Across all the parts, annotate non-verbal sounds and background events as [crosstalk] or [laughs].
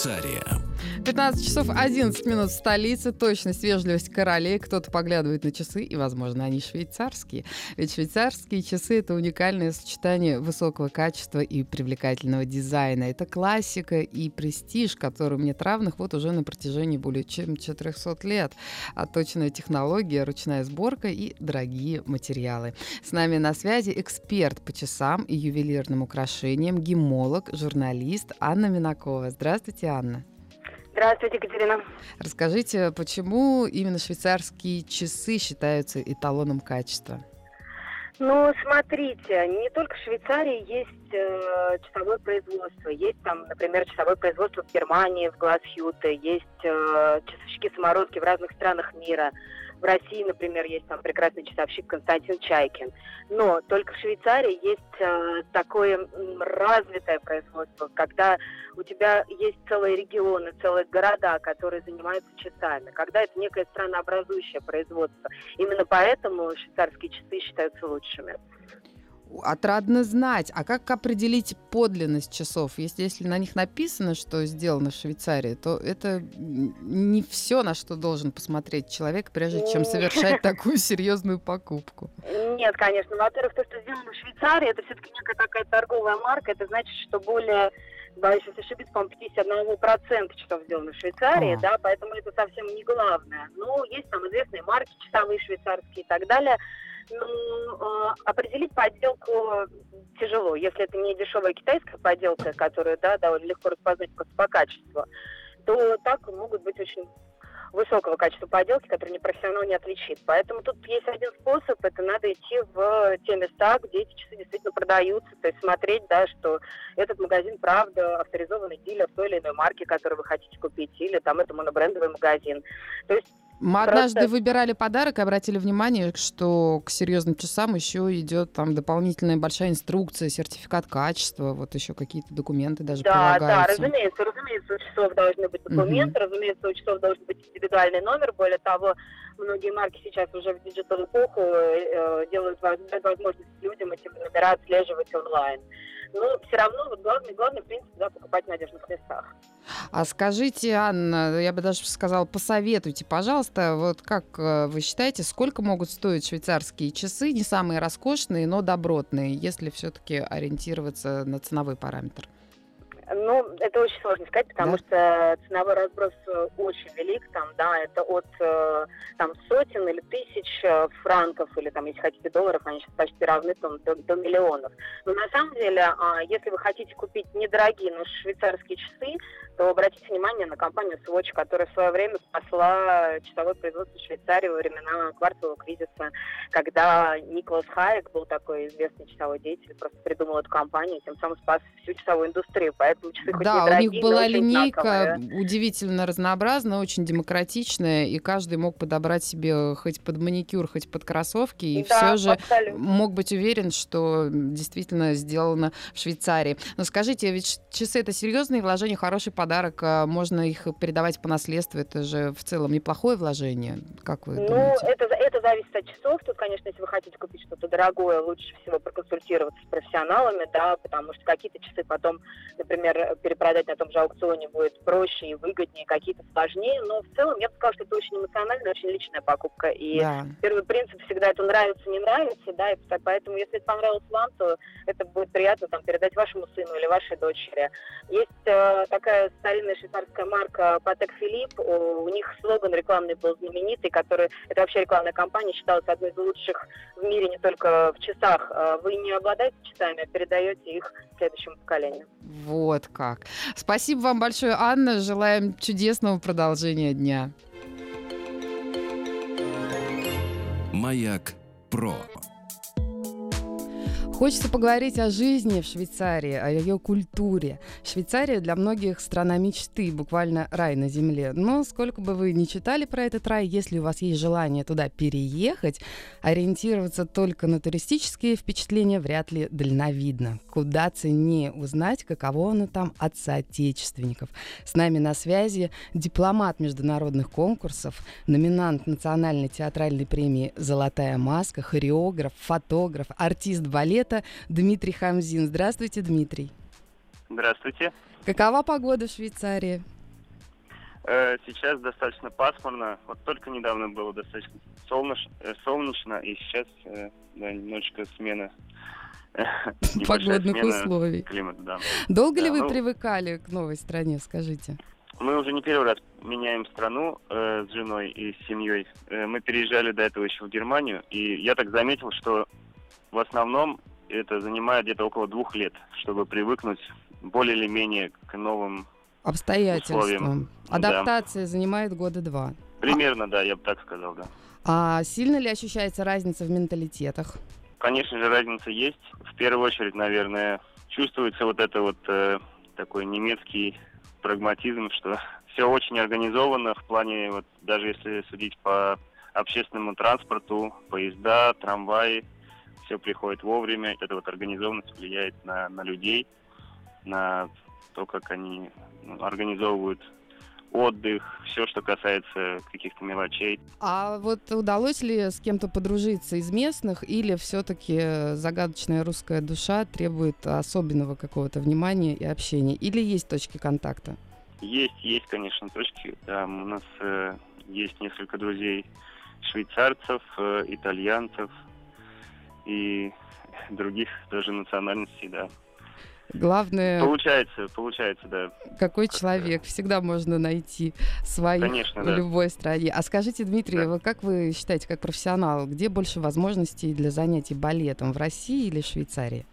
Швейцария. 15 часов 11 минут в столице. Точность, вежливость королей. Кто-то поглядывает на часы, и, возможно, они швейцарские. Ведь швейцарские часы — это уникальное сочетание высокого качества и привлекательного дизайна. Это классика и престиж, которым нет равных вот уже на протяжении более чем 400 лет. Точная технология, ручная сборка и дорогие материалы. С нами на связи эксперт по часам и ювелирным украшениям, гемолог, журналист Анна Минакова. Здравствуйте, Анна. Здравствуйте, Екатерина. Расскажите, почему именно швейцарские часы считаются эталоном качества? Ну, смотрите, не только в Швейцарии есть э, часовое производство. Есть там, например, часовое производство в Германии, в Глазхюте, есть э, часовщики-самородки в разных странах мира. В России, например, есть там прекрасный часовщик Константин Чайкин. Но только в Швейцарии есть э, такое развитое производство, когда у тебя есть целые регионы, целые города, которые занимаются часами, когда это некое странообразующее производство. Именно поэтому швейцарские часы считаются лучшими. Отрадно знать. А как определить подлинность часов? Если, если на них написано, что сделано в Швейцарии, то это не все, на что должен посмотреть человек, прежде чем совершать [laughs] такую серьезную покупку. Нет, конечно. Во-первых, то, что сделано в Швейцарии, это все-таки некая такая торговая марка. Это значит, что более боюсь сейчас ошибиться, по-моему, 51% часов сделано в Швейцарии, а. да, поэтому это совсем не главное. Ну, есть там известные марки часовые швейцарские и так далее. Ну, определить подделку тяжело, если это не дешевая китайская подделка, которую, да, довольно легко распознать просто по качеству, то так могут быть очень высокого качества поделки, которые непрофессионал не отличит. Поэтому тут есть один способ, это надо идти в те места, где эти часы действительно продаются, то есть смотреть, да, что этот магазин, правда, авторизованный дилер той или иной марки, которую вы хотите купить, или там это монобрендовый магазин. То есть мы однажды выбирали подарок и обратили внимание, что к серьезным часам еще идет там дополнительная большая инструкция, сертификат качества, вот еще какие-то документы даже да, прилагаются. Да, разумеется, разумеется, у часов должны быть документы, угу. разумеется, у часов должен быть индивидуальный номер. Более того, многие марки сейчас уже в digital эпоху э, делают возможность людям эти номера отслеживать онлайн но все равно вот главный, главный принцип, да, покупать в надежных местах. А скажите, Анна, я бы даже сказала, посоветуйте, пожалуйста, вот как э, вы считаете, сколько могут стоить швейцарские часы, не самые роскошные, но добротные, если все-таки ориентироваться на ценовой параметр? Ну, это очень сложно сказать, потому да. что ценовой разброс э, очень велик, там, да, это от э, там сотен или тысяч э, франков, или там, если хотите, долларов, они сейчас почти равны там, до, до миллионов. Но на самом деле, а, если вы хотите купить недорогие, но швейцарские часы, то обратите внимание на компанию Swatch, которая в свое время спасла часовое производство Швейцарии во времена квартового кризиса, когда Николас Хайек был такой известный часовой деятель, просто придумал эту компанию, тем самым спас всю часовую индустрию. Поэтому хоть Да, у них была линейка знаковые. удивительно разнообразная, очень демократичная, и каждый мог подобрать себе хоть под маникюр, хоть под кроссовки, и да, все же абсолютно. мог быть уверен, что действительно сделано в Швейцарии. Но скажите, ведь часы это серьезные вложения, хороший подарок, а можно их передавать по наследству, это же в целом неплохое вложение, как вы ну, думаете? Это, это зависит от часов, тут, конечно, если вы хотите купить что-то дорогое, лучше всего проконсультироваться с профессионалами, да, потому что какие-то часы потом, например, перепродать на том же аукционе будет проще и выгоднее, какие-то сложнее, но в целом я бы сказала, что это очень эмоциональная, очень личная покупка, и да. первый принцип всегда это нравится, не нравится, да, и поэтому если это понравилось вам, то это будет приятно там передать вашему сыну или вашей дочери. Есть э, такая старинная швейцарская марка Patek Philippe, у них слоган рекламный был знаменитый, который, это вообще рекламная кампания, считалась одной из лучших в мире не только в часах. Э, вы не обладаете часами, а передаете их следующему поколению. Вот как. Спасибо вам большое, Анна. Желаем чудесного продолжения дня. Маяк Про. Хочется поговорить о жизни в Швейцарии, о ее культуре. Швейцария для многих страна мечты, буквально рай на земле. Но сколько бы вы ни читали про этот рай, если у вас есть желание туда переехать, ориентироваться только на туристические впечатления вряд ли дальновидно. Куда ценнее узнать, каково оно там от соотечественников. С нами на связи дипломат международных конкурсов, номинант Национальной театральной премии «Золотая маска», хореограф, фотограф, артист балета это Дмитрий Хамзин. Здравствуйте, Дмитрий. Здравствуйте. Какова погода в Швейцарии? Э, сейчас достаточно пасмурно. Вот только недавно было достаточно солнечно, э, солнечно и сейчас э, да, немножечко смена [laughs] погодных смена условий. Климат, да. Долго да, ли вы ну, привыкали к новой стране, скажите? Мы уже не первый раз меняем страну э, с женой и с семьей. Э, мы переезжали до этого еще в Германию, и я так заметил, что в основном это занимает где-то около двух лет, чтобы привыкнуть более или менее к новым обстоятельствам. Условиям. Адаптация да. занимает года два. Примерно, а... да, я бы так сказал, да. А сильно ли ощущается разница в менталитетах? Конечно же, разница есть. В первую очередь, наверное, чувствуется вот это вот э, такой немецкий прагматизм, что [laughs] все очень организовано в плане, вот даже если судить по общественному транспорту, поезда, трамваи, все приходит вовремя. Эта вот организованность влияет на, на людей, на то, как они ну, организовывают отдых, все, что касается каких-то мелочей. А вот удалось ли с кем-то подружиться из местных, или все-таки загадочная русская душа требует особенного какого-то внимания и общения, или есть точки контакта? Есть, есть, конечно, точки. Да, у нас э, есть несколько друзей швейцарцев, э, итальянцев, и других тоже национальностей, да. Главное... Получается, получается, да. Какой как человек. Всегда можно найти своих Конечно, в да. любой стране. А скажите, Дмитрий, да. вы, как вы считаете, как профессионал, где больше возможностей для занятий балетом, в России или Швейцарии?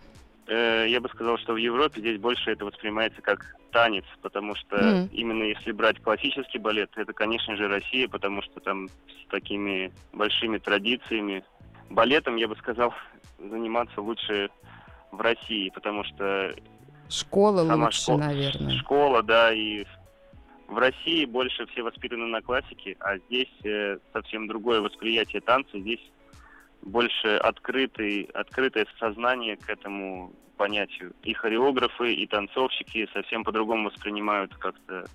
Э, я бы сказал, что в Европе здесь больше это воспринимается как танец, потому что mm. именно если брать классический балет, это, конечно же, Россия, потому что там с такими большими традициями, балетом, я бы сказал, заниматься лучше в России, потому что... Школа лучше, школа, наверное. Школа, да, и в России больше все воспитаны на классике, а здесь э, совсем другое восприятие танца. Здесь больше открытый, открытое сознание к этому понятию. И хореографы, и танцовщики совсем по-другому воспринимают как-то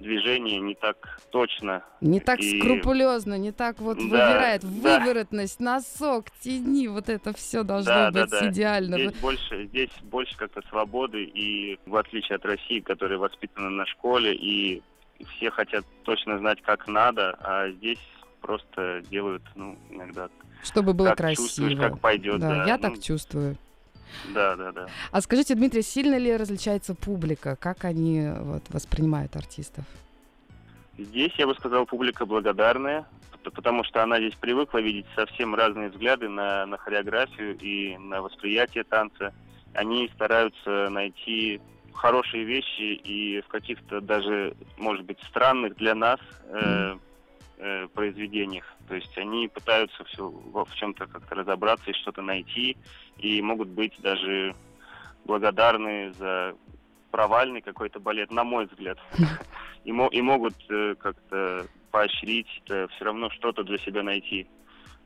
движение не так точно. Не так и... скрупулезно, не так вот да, выбирает да. выворотность, носок, тени, вот это все должно да, быть да, да. идеально. Здесь больше, здесь больше как-то свободы, и в отличие от России, которая воспитана на школе, и все хотят точно знать, как надо, а здесь просто делают, ну, иногда... Чтобы было красиво. как пойдет, да. да. Я ну, так чувствую. Да, да, да. А скажите, Дмитрий, сильно ли различается публика? Как они вот, воспринимают артистов? Здесь, я бы сказал, публика благодарная, потому что она здесь привыкла видеть совсем разные взгляды на, на хореографию и на восприятие танца. Они стараются найти хорошие вещи и в каких-то даже, может быть, странных для нас э, э, произведениях. То есть они пытаются все, в чем-то как-то разобраться и что-то найти, и могут быть даже благодарны за провальный какой-то балет, на мой взгляд. [laughs] И, и могут э, как-то поощрить, э, все равно что-то для себя найти.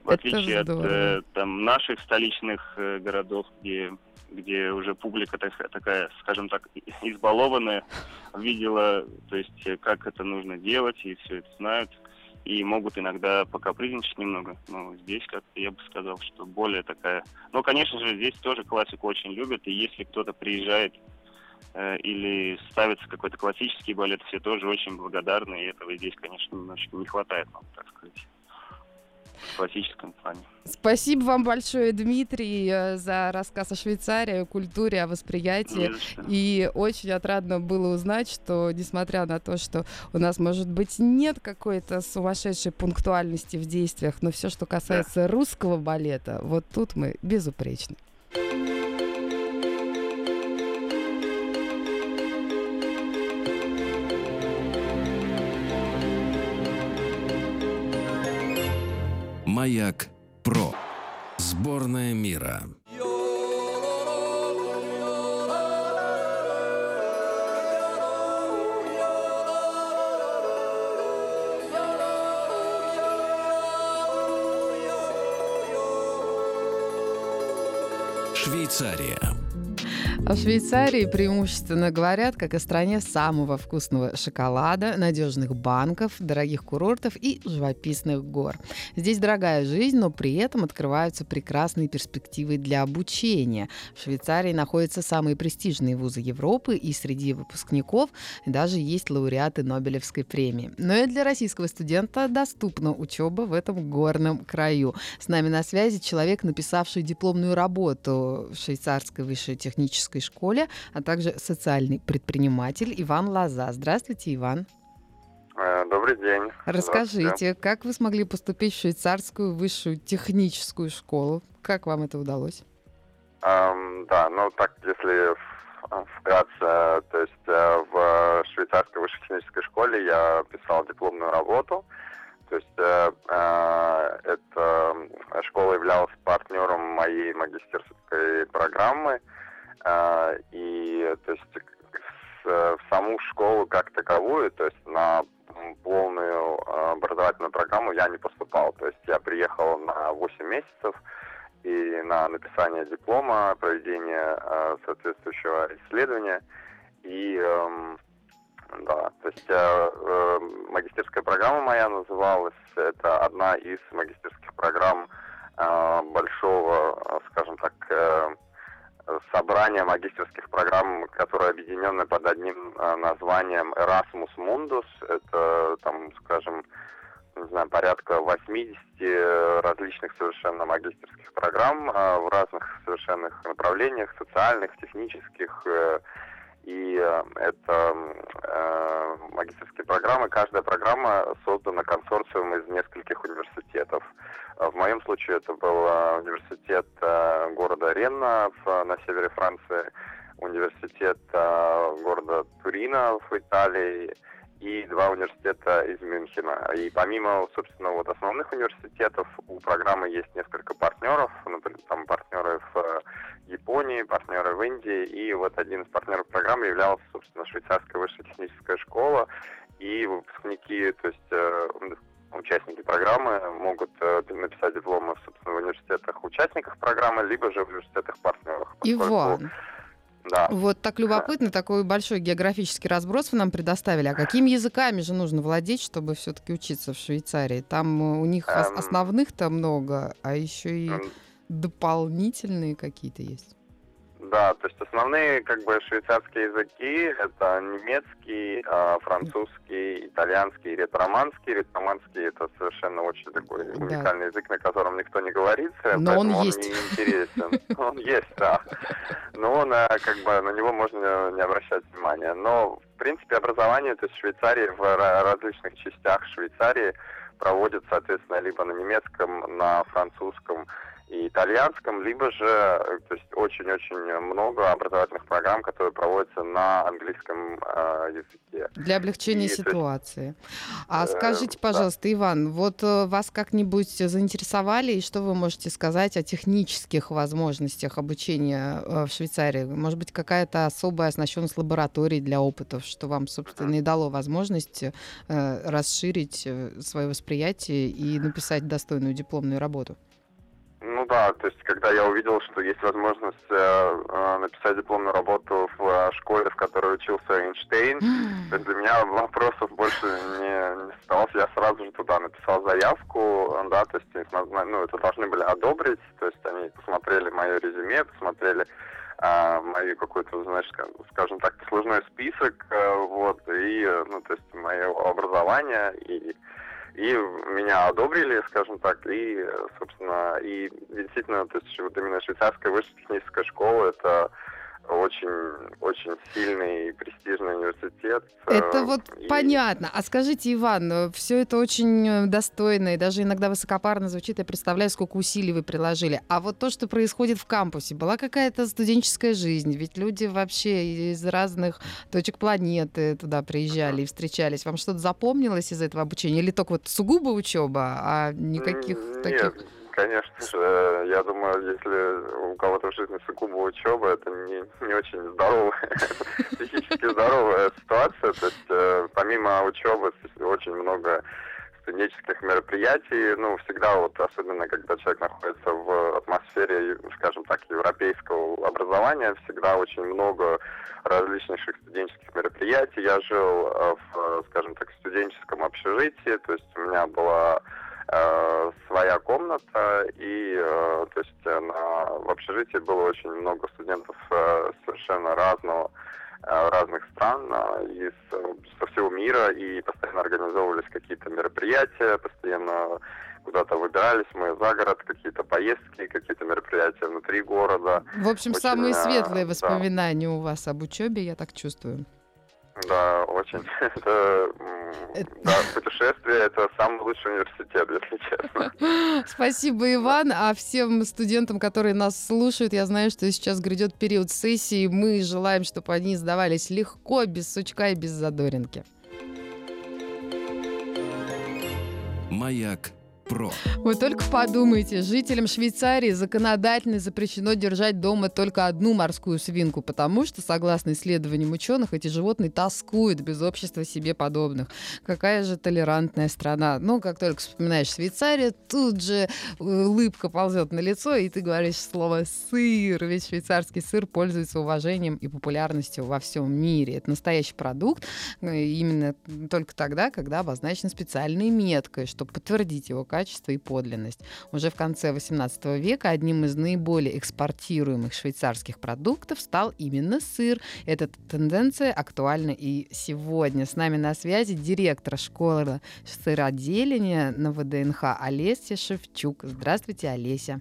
В отличие от э, там, наших столичных э, городов, где, где уже публика так, такая, скажем так, избалованная, [laughs] видела, то есть э, как это нужно делать, и все это знают и могут иногда покапризничать немного. Но здесь как-то я бы сказал, что более такая... Но, конечно же, здесь тоже классику очень любят, и если кто-то приезжает э, или ставится какой-то классический балет, все тоже очень благодарны, и этого здесь, конечно, немножечко не хватает, могу так сказать в классическом плане. Спасибо вам большое, Дмитрий, э, за рассказ о Швейцарии, о культуре, о восприятии. И очень отрадно было узнать, что, несмотря на то, что у нас, может быть, нет какой-то сумасшедшей пунктуальности в действиях, но все, что касается да. русского балета, вот тут мы безупречны. Маяк Про. Сборная мира. Швейцария. О Швейцарии преимущественно говорят как о стране самого вкусного шоколада, надежных банков, дорогих курортов и живописных гор. Здесь дорогая жизнь, но при этом открываются прекрасные перспективы для обучения. В Швейцарии находятся самые престижные вузы Европы, и среди выпускников даже есть лауреаты Нобелевской премии. Но и для российского студента доступна учеба в этом горном краю. С нами на связи человек, написавший дипломную работу в швейцарской высшей технической технической школе, а также социальный предприниматель Иван Лоза. Здравствуйте, Иван. Э, добрый день. Расскажите, как вы смогли поступить в швейцарскую высшую техническую школу? Как вам это удалось? Um, да, ну так, если вкратце, то есть э, в швейцарской высшей технической школе я писал дипломную работу. То есть э, э, эта школа являлась партнером моей магистерской программы. А, и то есть в саму школу как таковую, то есть на полную а, образовательную программу я не поступал. То есть я приехал на 8 месяцев и на написание диплома, проведение а, соответствующего исследования. И эм, да, то есть э, магистерская программа моя называлась, это одна из магистерских программ э, большого, скажем так, э, собрание магистерских программ, которые объединены под одним э, названием Erasmus Mundus. Это, там, скажем, не знаю, порядка 80 различных совершенно магистерских программ э, в разных совершенных направлениях, социальных, технических. Э, и это магистерские программы. Каждая программа создана консорциумом из нескольких университетов. В моем случае это был университет э, города Ренна на севере Франции, университет э, города Турина в Италии и два университета из Мюнхена. И помимо, собственно, вот основных университетов, у программы есть несколько партнеров, например, там партнеры в э, Японии, партнеры в Индии, и вот один из партнеров программы являлся, собственно, швейцарская высшая техническая школа, и выпускники, то есть участники программы могут э, написать дипломы, собственно, в университетах участниках программы, либо же в университетах партнерах. Иван, да. Вот так любопытно, такой большой географический разброс вы нам предоставили. А какими языками же нужно владеть, чтобы все-таки учиться в Швейцарии? Там э, у них эм... основных-то много, а еще и эм... дополнительные какие-то есть. Да, то есть основные как бы швейцарские языки это немецкий, а, французский, итальянский, ретроманский. Ретроманский это совершенно очень такой да. уникальный язык, на котором никто не говорит, Но он, он есть. не интересен. [laughs] Он есть, да. Но он э, как бы на него можно не обращать внимания. Но в принципе образование, то есть в Швейцарии в различных частях Швейцарии проводят, соответственно, либо на немецком, на французском, и итальянском, либо же, э, то есть очень-очень много образовательных программ, которые проводятся на английском э, языке. Для облегчения и, ситуации. Есть, а э, скажите, пожалуйста, да. Иван, вот э, вас как-нибудь заинтересовали, и что вы можете сказать о технических возможностях обучения в Швейцарии? Может быть, какая-то особая оснащенность лабораторий для опытов, что вам, собственно, и дало возможность э, расширить свое восприятие и написать достойную дипломную работу? Да, то есть когда я увидел, что есть возможность э, э написать дипломную работу в э, школе, в которой учился Эйнштейн, mm. то для меня вопросов больше не, не осталось. Я сразу же туда написал заявку, да, то есть ну, это должны были одобрить, то есть они посмотрели мое резюме, посмотрели э, мою какой-то, значит, скажем так, сложный список, вот, и, ну, то есть мое образование и и меня одобрили, скажем так, и, собственно, и действительно, то есть вот именно швейцарская высшая техническая школа, это очень, очень сильный и престижный университет. Это вот и... понятно. А скажите, Иван, все это очень достойно и даже иногда высокопарно звучит. Я представляю, сколько усилий вы приложили. А вот то, что происходит в кампусе, была какая-то студенческая жизнь? Ведь люди вообще из разных точек планеты туда приезжали и встречались. Вам что-то запомнилось из этого обучения? Или только вот сугубо учеба, а никаких Нет. таких конечно же, я думаю, если у кого-то в жизни сугубо учеба, это не, не очень здоровая, [laughs] психически здоровая ситуация. То есть, э, помимо учебы, очень много студенческих мероприятий, ну, всегда вот, особенно когда человек находится в атмосфере, скажем так, европейского образования, всегда очень много различных студенческих мероприятий. Я жил в, скажем так, студенческом общежитии, то есть у меня была э, своя комната, и э, то есть на, в общежитии было очень много студентов э, совершенно разного Э, разных стран, э, из, со всего мира, и постоянно организовывались какие-то мероприятия, постоянно куда-то выбирались мы за город, какие-то поездки, какие-то мероприятия внутри города. В общем, Очень, самые светлые воспоминания да. у вас об учебе, я так чувствую. Да, очень. [laughs] Это, да, [laughs] путешествие это самый лучший университет, если честно. [laughs] Спасибо, Иван. А всем студентам, которые нас слушают, я знаю, что сейчас грядет период сессии. Мы желаем, чтобы они сдавались легко, без сучка и без задоринки. Маяк про. Вы только подумайте, жителям Швейцарии законодательно запрещено держать дома только одну морскую свинку, потому что, согласно исследованиям ученых, эти животные тоскуют без общества себе подобных. Какая же толерантная страна. Но как только вспоминаешь Швейцарию, тут же э, улыбка ползет на лицо, и ты говоришь слово «сыр», ведь швейцарский сыр пользуется уважением и популярностью во всем мире. Это настоящий продукт э, именно только тогда, когда обозначена специальной меткой, чтобы подтвердить его качество и подлинность. Уже в конце XVIII века одним из наиболее экспортируемых швейцарских продуктов стал именно сыр. Эта тенденция актуальна и сегодня. С нами на связи директор школы сыроделения на ВДНХ Олеся Шевчук. Здравствуйте, Олеся.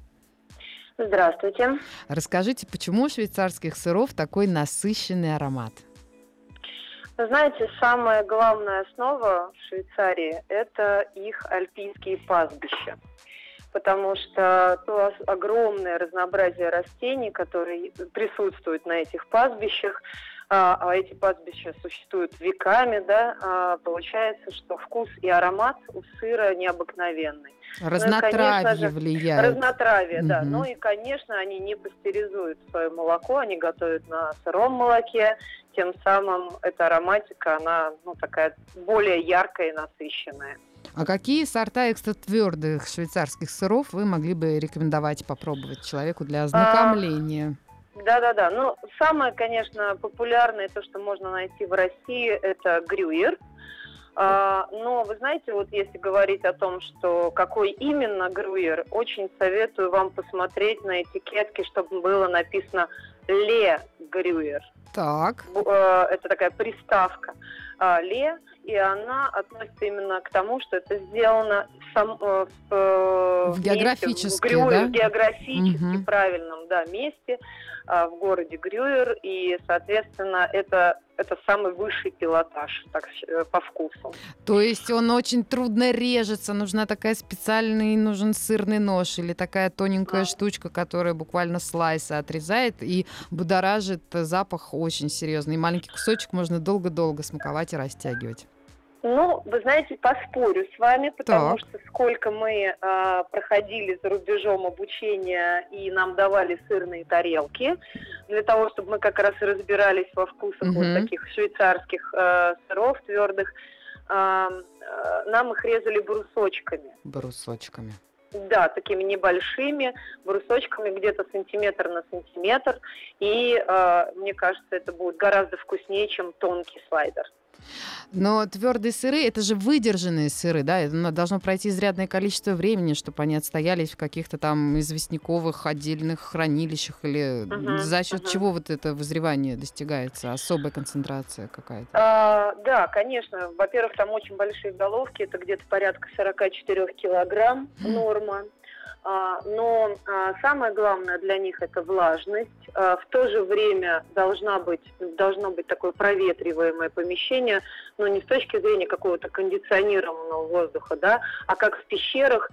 Здравствуйте. Расскажите, почему у швейцарских сыров такой насыщенный аромат? Знаете, самая главная основа в Швейцарии – это их альпийские пастбища. Потому что то огромное разнообразие растений, которые присутствуют на этих пастбищах, а, а эти пастбища существуют веками, да, а, получается, что вкус и аромат у сыра необыкновенный. Разнотравие ну, же, влияет. Разнотравие, угу. да. Ну и, конечно, они не пастеризуют свое молоко, они готовят на сыром молоке, тем самым эта ароматика, она ну, такая более яркая и насыщенная. А какие сорта экстра твердых швейцарских сыров вы могли бы рекомендовать попробовать человеку для ознакомления? Да-да-да. Ну, самое, конечно, популярное, то, что можно найти в России, это грюер. А, но вы знаете, вот если говорить о том, что какой именно грюер, очень советую вам посмотреть на этикетке, чтобы было написано Ле Грюер. Так. Э, это такая приставка а, Ле, и она относится именно к тому, что это сделано сам, э, в, э, в географически, в, да? в географически угу. правильном да, месте в городе Грюер, и, соответственно, это это самый высший пилотаж так, э, по вкусу. То есть он очень трудно режется, нужна такая специальный, нужен сырный нож или такая тоненькая да. штучка, которая буквально слайсы отрезает и будоражит запах очень серьезный. И маленький кусочек можно долго-долго смаковать и растягивать. Ну, вы знаете, поспорю с вами, потому так. что сколько мы э, проходили за рубежом обучения и нам давали сырные тарелки для того, чтобы мы как раз и разбирались во вкусах угу. вот таких швейцарских э, сыров твердых, э, э, нам их резали брусочками. Брусочками. Да, такими небольшими брусочками, где-то сантиметр на сантиметр. И э, мне кажется, это будет гораздо вкуснее, чем тонкий слайдер. Но твердые сыры это же выдержанные сыры, да? Это должно пройти изрядное количество времени, чтобы они отстоялись в каких-то там известняковых отдельных хранилищах или uh-huh, за счет uh-huh. чего вот это вызревание достигается, особая концентрация какая-то? А, да, конечно. Во-первых, там очень большие головки, это где-то порядка 44 килограмм норма. А, но а, самое главное для них это влажность. А, в то же время должна быть, должно быть такое проветриваемое помещение, но не с точки зрения какого-то кондиционированного воздуха, да, а как в пещерах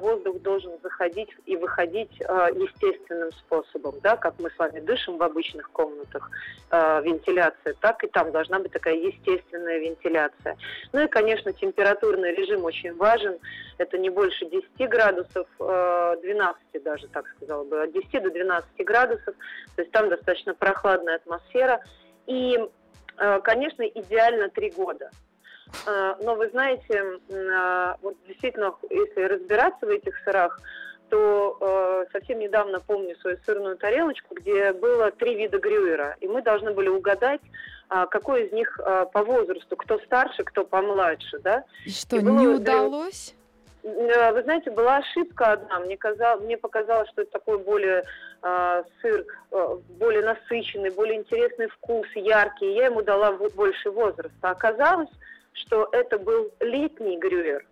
воздух должен заходить и выходить естественным способом, да, как мы с вами дышим в обычных комнатах, вентиляция, так и там должна быть такая естественная вентиляция. Ну и, конечно, температурный режим очень важен. Это не больше 10 градусов 12 даже, так сказала бы, от 10 до 12 градусов. То есть там достаточно прохладная атмосфера. И, э, конечно, идеально три года. Э, но вы знаете, э, вот действительно, если разбираться в этих сырах, то э, совсем недавно помню свою сырную тарелочку, где было три вида грюера, и мы должны были угадать, какой из них по возрасту, кто старше, кто помладше, да? И что, и не удалось? Э, вы знаете, была ошибка одна. Мне, казалось, мне показалось, что это такой более э, сыр, э, более насыщенный, более интересный вкус, яркий. Я ему дала больше возраста. Оказалось, что это был летний грюер.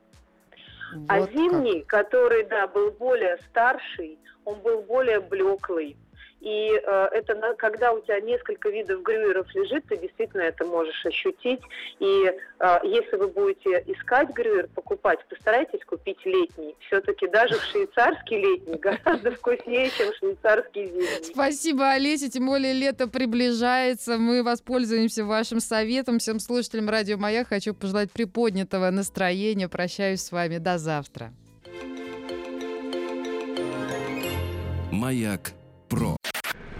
А вот а зимний, как. который, да, был более старший, он был более блеклый. И э, это на, когда у тебя несколько видов грюеров лежит, ты действительно это можешь ощутить. И э, если вы будете искать грюер, покупать, постарайтесь купить летний. Все-таки даже швейцарский летний гораздо [laughs] вкуснее, чем швейцарский зимний. Спасибо, Олеся. Тем более лето приближается. Мы воспользуемся вашим советом. Всем слушателям Радио Маяк хочу пожелать приподнятого настроения. Прощаюсь с вами. До завтра. Маяк про.